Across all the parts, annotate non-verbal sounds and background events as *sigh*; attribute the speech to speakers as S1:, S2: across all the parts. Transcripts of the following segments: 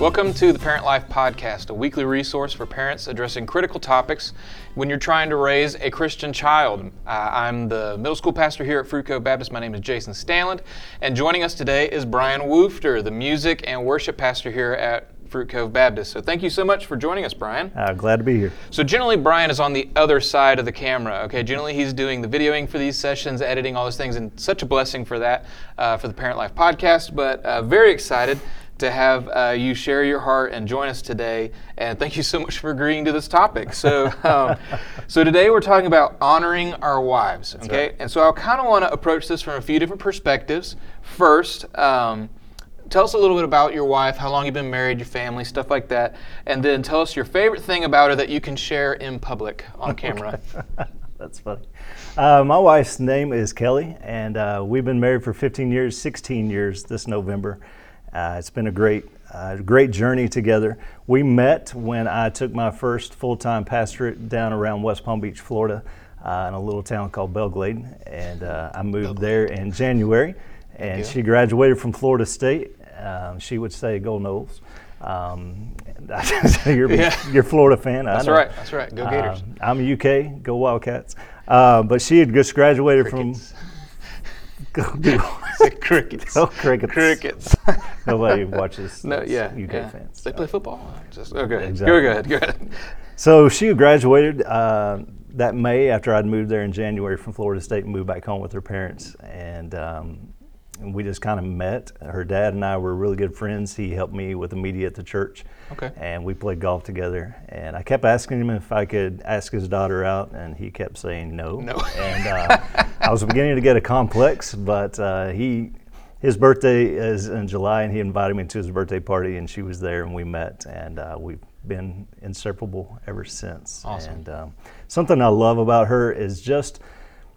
S1: Welcome to the Parent Life Podcast, a weekly resource for parents addressing critical topics when you're trying to raise a Christian child. Uh, I'm the middle school pastor here at Fruit Cove Baptist. My name is Jason Stanland, and joining us today is Brian Woofter, the music and worship pastor here at Fruit Cove Baptist. So thank you so much for joining us, Brian.
S2: Uh, glad to be here.
S1: So generally, Brian is on the other side of the camera. Okay, generally he's doing the videoing for these sessions, editing all those things, and such a blessing for that uh, for the Parent Life podcast. But uh, very excited to have uh, you share your heart and join us today. And thank you so much for agreeing to this topic. So, um, *laughs* so today we're talking about honoring our wives.
S2: That's
S1: okay,
S2: right.
S1: and so I kind of want to approach this from a few different perspectives. First. Um, tell us a little bit about your wife, how long you've been married, your family, stuff like that, and then tell us your favorite thing about her that you can share in public on *laughs* camera. *laughs*
S2: That's funny. Uh, my wife's name is Kelly, and uh, we've been married for 15 years, 16 years this November. Uh, it's been a great, uh, great journey together. We met when I took my first full-time pastorate down around West Palm Beach, Florida, uh, in a little town called Belle Glade, and uh, I moved there in January. And she graduated from Florida State. Um, she would say Go Noles. Um, *laughs* you're,
S1: Yeah.
S2: you're a Florida fan. I
S1: That's right. That's right. Go Gators.
S2: Um, I'm UK. Go Wildcats. Uh, but she had just graduated
S1: Crickets.
S2: from. *laughs* Go, go, *laughs*
S1: crickets.
S2: oh, crickets.
S1: Crickets. *laughs*
S2: Nobody watches.
S1: no, yeah.
S2: UK
S1: yeah.
S2: fans.
S1: They play football. Just okay.
S2: Exactly.
S1: Go ahead. Go ahead.
S2: So she graduated uh, that May after I'd moved there in January from Florida State and moved back home with her parents. And, um, and we just kind of met. Her dad and I were really good friends. He helped me with the media at the church.
S1: Okay.
S2: And we played golf together. And I kept asking him if I could ask his daughter out, and he kept saying no.
S1: No. *laughs*
S2: And uh, I was beginning to get a complex, but uh, he. His birthday is in July, and he invited me to his birthday party, and she was there, and we met, and uh, we've been inseparable ever since.
S1: Awesome.
S2: And um, something I love about her is just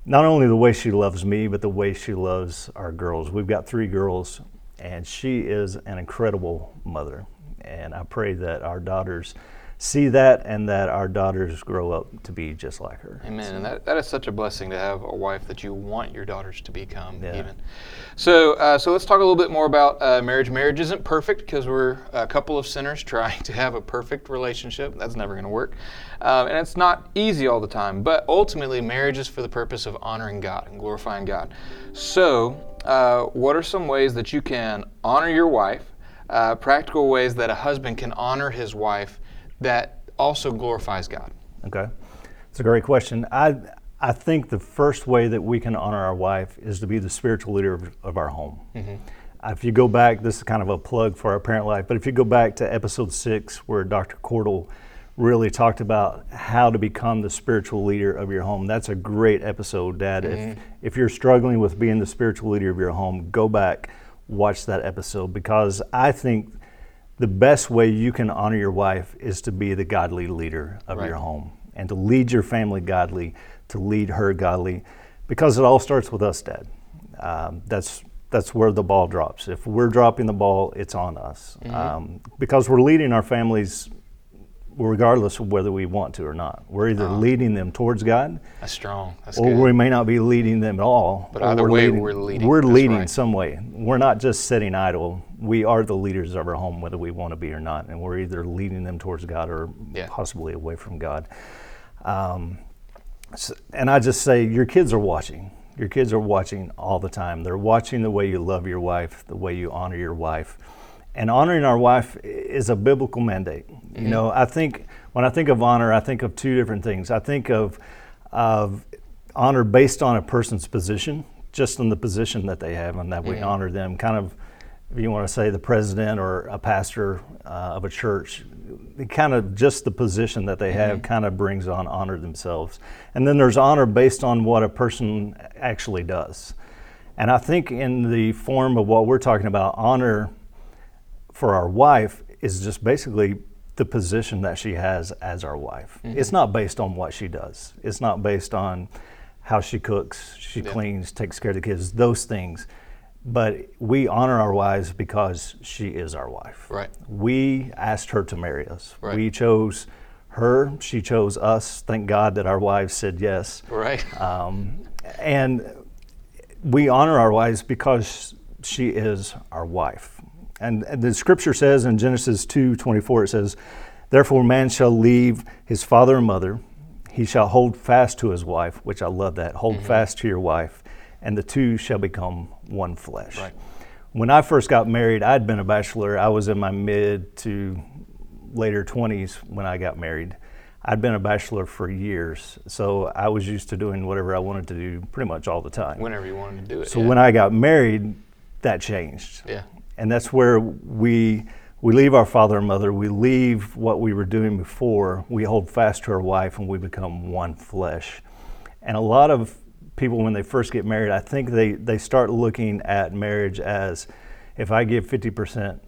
S2: not only the way she loves me, but the way she loves our girls. We've got three girls, and she is an incredible mother. And I pray that our daughters see that and that our daughters grow up to be just like her.
S1: Amen. And that, that is such a blessing to have a wife that you want your daughters to become,
S2: Yeah.
S1: even. So, uh, so let's talk a little bit more about uh, marriage. Marriage isn't perfect because we're a couple of sinners *laughs* trying to have a perfect relationship. That's never going to work. Um, and it's not easy all the time. But ultimately, marriage is for the purpose of honoring God and glorifying God. So, uh, what are some ways that you can honor your wife? Uh, practical ways that a husband can honor his wife that also glorifies God.
S2: Okay, it's a great question. I I think the first way that we can honor our wife is to be the spiritual leader of, of our home. Uh, If you go back, this is kind of a plug for our parent life, but if you go back to episode six, where Dr. Cordell really talked about how to become the spiritual leader of your home, that's a great episode, Dad. If if you're struggling with being the spiritual leader of your home, go back, watch that episode because I think the best way you can honor your wife is to be the godly leader of
S1: Right.
S2: your home and to lead your family godly, to lead her godly, because it all starts with us, Dad. Um, that's that's where the ball drops. If we're dropping the ball, it's on us um, because we're leading our families, regardless of whether we want to or not. We're either leading them towards God,
S1: That's strong. That's
S2: or
S1: good.
S2: we may not be leading them at all.
S1: But either
S2: we're
S1: way,
S2: leading,
S1: we're leading.
S2: We're
S1: That's
S2: leading
S1: right.
S2: some way. We're not just sitting idle. We are the leaders of our home, whether we want to be or not, and we're either leading them towards God or
S1: Yeah.
S2: possibly away from God. Um, s- and I just say, your kids are watching. Your kids are watching all the time. They're watching the way you love your wife, the way you honor your wife. And honoring our wife is a biblical mandate. You know, I think when I think of honor, I think of two different things. I think of of honor based on a person's position, just on the position that they have, and that we honor them. Kind of, if you want to say, the president or a pastor uh, of a church, kind of just the position that they have kind of brings on honor themselves. And then there's honor based on what a person actually does. And I think in the form of what we're talking about, honor for our wife is just basically the position that she has as our wife. It's not based on what she does. It's not based on how she cooks, she cleans, takes care of the kids, those things. But we honor our wives because she is our wife.
S1: Right.
S2: We asked her to marry us.
S1: Right.
S2: We chose her, she chose us. Thank God that our wives said yes.
S1: Right. *laughs*
S2: Um, and we honor our wives because she is our wife. And, the scripture says in Genesis 2 24, it says, Therefore, man shall leave his father and mother, he shall hold fast to his wife, which I love that. Hold mm-hmm. fast to your wife, and the two shall become one flesh.
S1: Right.
S2: When I first got married, I'd been a bachelor. I was in my mid to later 20s when I got married. I'd been a bachelor for years, so I was used to doing whatever I wanted to do pretty much all the time.
S1: Whenever you wanted to do it.
S2: So yeah. when I got married, that changed.
S1: Yeah.
S2: And that's where we we leave our father and mother, we leave what we were doing before, we hold fast to our wife, and we become one flesh. And a lot of people, when they first get married, I think they, they start looking at marriage as if I give 50%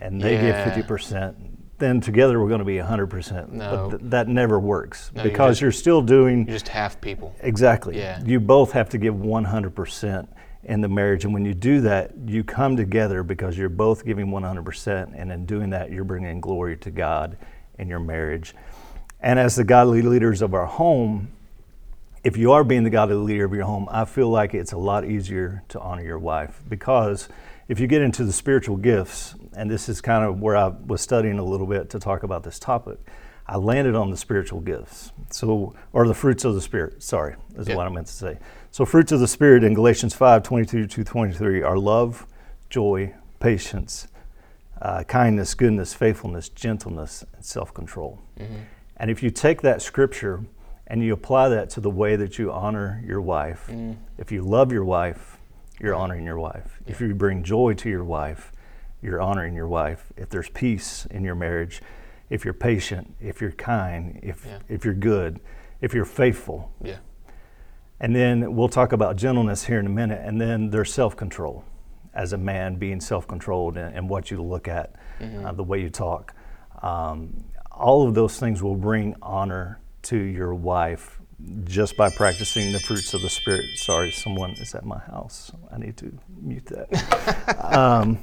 S2: and they yeah. give 50%, then together we're going to be 100%.
S1: No.
S2: But th- that never works
S1: no,
S2: because
S1: you're, just,
S2: you're, still doing.
S1: You're just half people.
S2: Exactly.
S1: Yeah.
S2: You both have to give 100% in the marriage. And when you do that, you come together because you're both giving 100%. And in doing that, you're bringing glory to God in your marriage. And as the godly leaders of our home, if you are being the godly leader of your home, I feel like it's a lot easier to honor your wife because if you get into the spiritual gifts, and this is kind of where I was studying a little bit to talk about this topic, I landed on the spiritual gifts. So, or the fruits of the Spirit, sorry, is what I meant to say. So, fruits of the Spirit in Galatians 5 22 to 23 are love, joy, patience, uh, kindness, goodness, faithfulness, gentleness, and self control. Mm-hmm. And if you take that scripture and you apply that to the way that you honor your wife, mm. if you love your wife, you're honoring your wife. Yeah. If you bring joy to your wife, you're honoring your wife. If there's peace in your marriage, if you're patient, if you're kind, if, yeah. if you're good, if you're faithful.
S1: Yeah
S2: and then we'll talk about gentleness here in a minute. And then there's self control as a man being self controlled and, what you look at, mm-hmm. uh, the way you talk. Um, all of those things will bring honor to your wife just by practicing the fruits of the Spirit. Sorry, someone is at my house. I need to mute that. *laughs* um,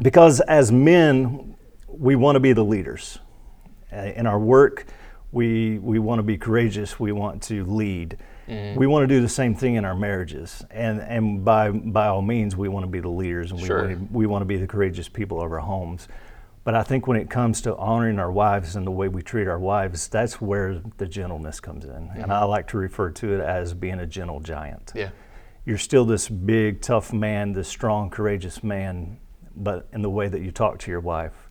S2: because as men, we want to be the leaders. Uh, in our work, we, we want to be courageous, we want to lead. Mm. We want to do the same thing in our marriages, and and by by all means, we want to be the leaders, and we
S1: sure.
S2: want to, we want to be the courageous people of our homes. But I think when it comes to honoring our wives and the way we treat our wives, that's where the gentleness comes in, mm-hmm. and I like to refer to it as being a gentle giant.
S1: Yeah,
S2: you're still this big, tough man, this strong, courageous man, but in the way that you talk to your wife,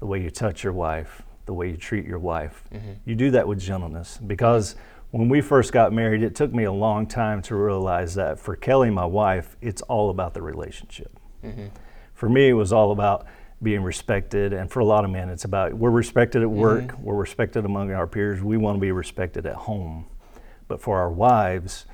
S2: the way you touch your wife, the way you treat your wife, mm-hmm. you do that with gentleness because. Mm-hmm when we first got married, it took me a long time to realize that for Kelly, my wife, it's all about the relationship. Mm-hmm. For me, it was all about being respected, and for a lot of men, it's about we're respected at work, mm-hmm. we're respected among our peers, we want to be respected at home. But for our wives,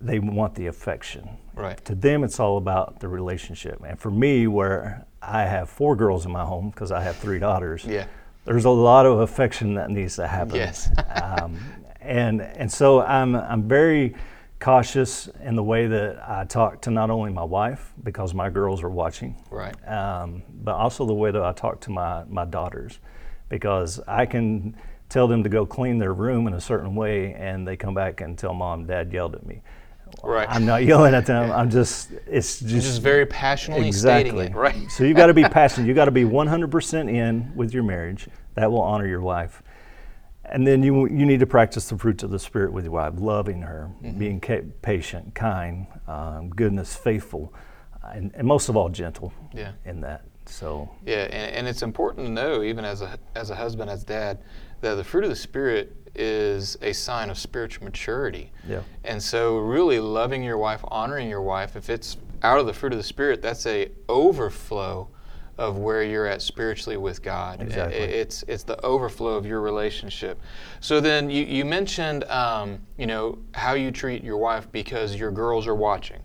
S2: they want the affection.
S1: Right.
S2: To them, it's all about the relationship. And for me, where I have four girls in my home because I have three daughters,
S1: yeah.
S2: There's a lot of affection that needs to happen.
S1: Yes. *laughs*
S2: um, and and so I'm I'm very cautious in the way that I talk to not only my wife because my girls are watching,
S1: right,
S2: um, but also the way that I talk to my my daughters because I can tell them to go clean their room in a certain way and they come back and tell mom dad yelled at me
S1: right
S2: i'm not yelling at them i'm just it's just,
S1: just very passionately
S2: exactly
S1: stating it right
S2: so you've got to be *laughs* passionate You've got to be 100% in with your marriage that will honor your wife and then you you need to practice the fruits of the spirit with your wife, loving her, mm-hmm. being ca- patient, kind, um, goodness, faithful, and, and, most of all gentle.
S1: Yeah.
S2: In that, so.
S1: Yeah, and, and it's important to know, even as a as a husband, as dad, that the fruit of the spirit is a sign of spiritual maturity.
S2: Yeah.
S1: And so, really loving your wife, honoring your wife, if it's out of the fruit of the spirit, that's a overflow of where you're at spiritually with God.
S2: Exactly.
S1: It's it's the overflow of your relationship. So then you, you mentioned um, you know how you treat your wife because your girls are watching.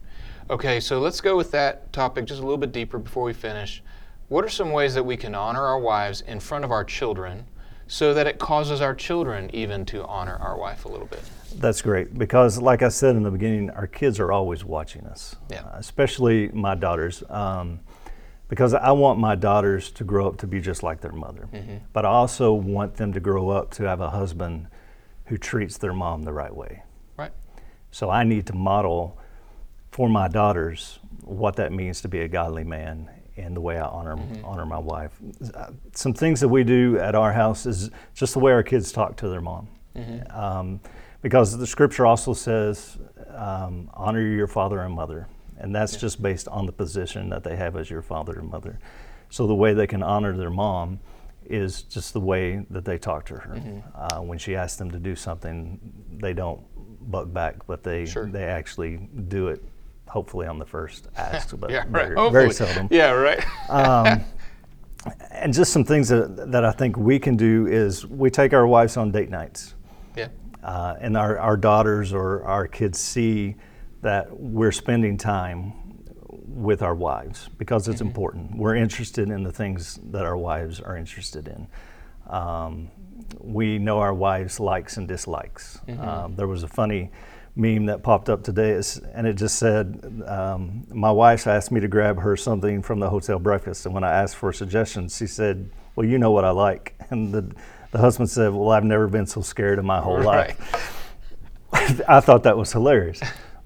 S1: Okay, so let's go with that topic just a little bit deeper before we finish. What are some ways that we can honor our wives in front of our children so that it causes our children even to honor our wife a little bit?
S2: That's great because, like I said in the beginning, our kids are always watching us.
S1: Yeah.
S2: Uh, especially my daughters. Um, because I want my daughters to grow up to be just like their mother. Mm-hmm. But I also want them to grow up to have a husband who treats their mom the right way.
S1: Right.
S2: So I need to model for my daughters what that means to be a godly man in the way I honor honor my wife. Some things that we do at our house is just the way our kids talk to their mom, um, because the scripture also says, um, "Honor your father and mother," and that's just based on the position that they have as your father and mother. So the way they can honor their mom is just the way that they talk to her. Uh, when she asks them to do something, they don't buck back, but they
S1: Sure.
S2: they actually do it. Hopefully on the first ask, *laughs* but
S1: Yeah, right.
S2: very, very seldom.
S1: Yeah, right. *laughs*
S2: And just some things that, that I think we can do is we take our wives on date nights,
S1: yeah.
S2: uh, and our, our daughters or our kids see that we're spending time with our wives because it's important. We're interested in the things that our wives are interested in. Um, we know our wives' likes and dislikes. Um, there was a funny meme that popped up today, it's- and it just said, um, "My wife asked me to grab her something from the hotel breakfast, and when I asked for suggestions, she said, "Well, you know what I like." *laughs* And the the husband said, "Well, I've never been so scared in my whole
S1: Right.
S2: life." *laughs* I thought that was hilarious.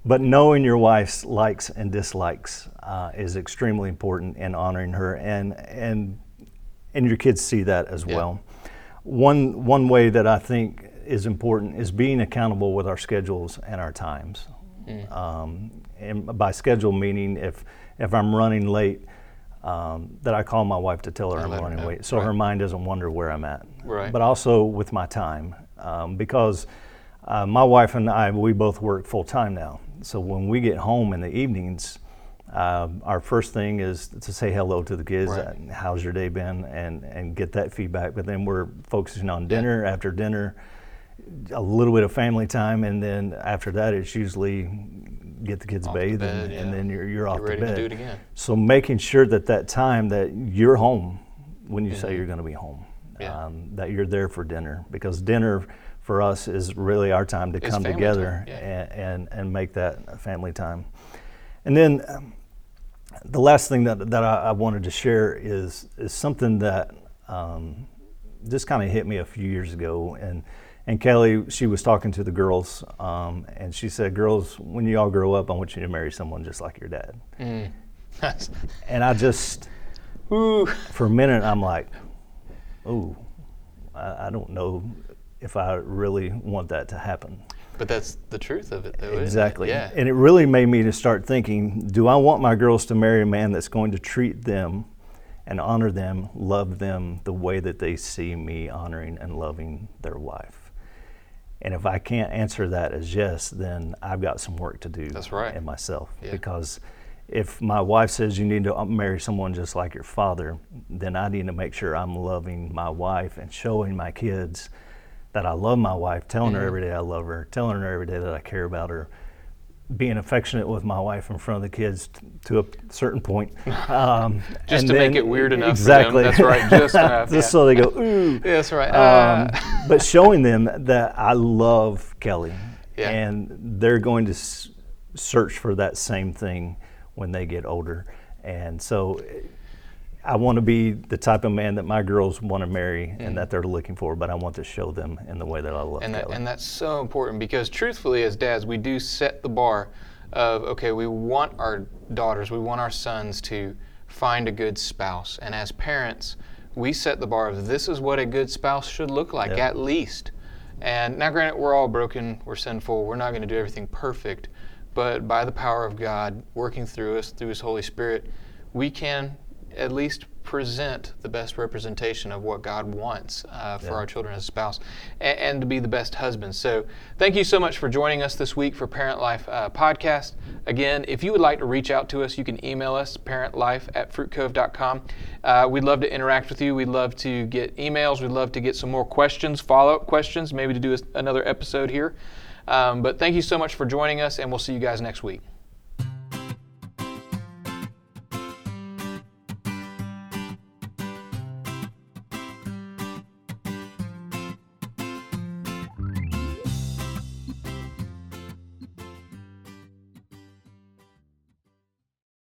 S2: But knowing your wife's likes and dislikes uh, is extremely important in honoring her, and and and your kids see that as
S1: Yeah.
S2: well. One one way that I think is important is being accountable with our schedules and our times.
S1: Mm.
S2: Um, and by schedule meaning if if I'm running late, um, that I call my wife to tell her
S1: And
S2: I'm running late, so her mind doesn't wonder where I'm at.
S1: Right.
S2: But also with my time, um, because uh, my wife and I we both work full time now. So when we get home in the evenings, um, our first thing is to say hello to the kids.
S1: Right.
S2: uh, How's your day been? And and get that feedback. But then we're focusing on dinner. After dinner, a little bit of family time, and then after that, it's usually get the kids
S1: Off to
S2: bathed,
S1: bed,
S2: and,
S1: yeah.
S2: and then you're you're off
S1: ready
S2: to
S1: to
S2: bed.
S1: do it again.
S2: So making sure that that time that you're home when you say you're going to be home,
S1: Mm-hmm. Yeah.
S2: um, that you're there for dinner, because dinner for us is really our time to
S1: It's
S2: come together
S1: yeah.
S2: and, and and make that family time. And then um, the last thing that, that I, I wanted to share is is something that um, just kind of hit me a few years ago. And and Kelly, she was talking to the girls, um, and she said, "Girls, when you all grow up, I want you to marry someone just like your dad." *laughs*
S1: Nice.
S2: And I just,
S1: Ooh.
S2: for a minute, I'm like, "Ooh, I, I don't know if I really want that to happen."
S1: But that's the truth of it, though. isn't it?
S2: Exactly.
S1: Yeah.
S2: And it really made me to start thinking, do I want my girls to marry a man that's going to treat them and honor them, love them the way that they see me honoring and loving their wife? And if I can't answer that as yes, then I've got some work to do
S1: That's right.
S2: in myself.
S1: Yeah.
S2: Because if my wife says you need to uh, marry someone just like your father, then I need to make sure I'm loving my wife and showing my kids that I love my wife, telling
S1: Mm-hmm.
S2: her every day I love her, telling her every day that I care about her, being affectionate with my wife in front of the kids t- to a certain point. *laughs* Um,
S1: Just
S2: and
S1: to make it weird enough for
S2: Exactly.
S1: them. That's right, just enough, *laughs*
S2: just
S1: yeah.
S2: so they go, ooh. *laughs*
S1: Yeah, that's right.
S2: Um,
S1: Ah.
S2: But showing them that I love Kelly,
S1: Yeah.
S2: and they're going to s- search for that same thing when they get older. And so, I want to be the type of man that my girls want to marry and that they're looking for. But I want to show them in the way that I love
S1: Mm. and that,
S2: Kelly.
S1: and that's so important because truthfully as dads we do set the bar of okay we want our daughters we want our sons to find a good spouse and as parents we set the bar of this is what a good spouse should look like
S2: Yep.
S1: at least and now granted we're all broken we're sinful we're not going to do everything perfect but by the power of god working through us through his holy spirit we can at least present the best representation of what God wants uh, for
S2: Yeah.
S1: our children as a spouse and, and to be the best husband. So, thank you so much for joining us this week for Parent Life uh, Podcast. Again, if you would like to reach out to us, you can email us parentlife at fruitcove.com. Uh, we'd love to interact with you. We'd love to get emails. We'd love to get some more questions, follow up questions, maybe to do a, another episode here. Um, but thank you so much for joining us, and we'll see you guys next week.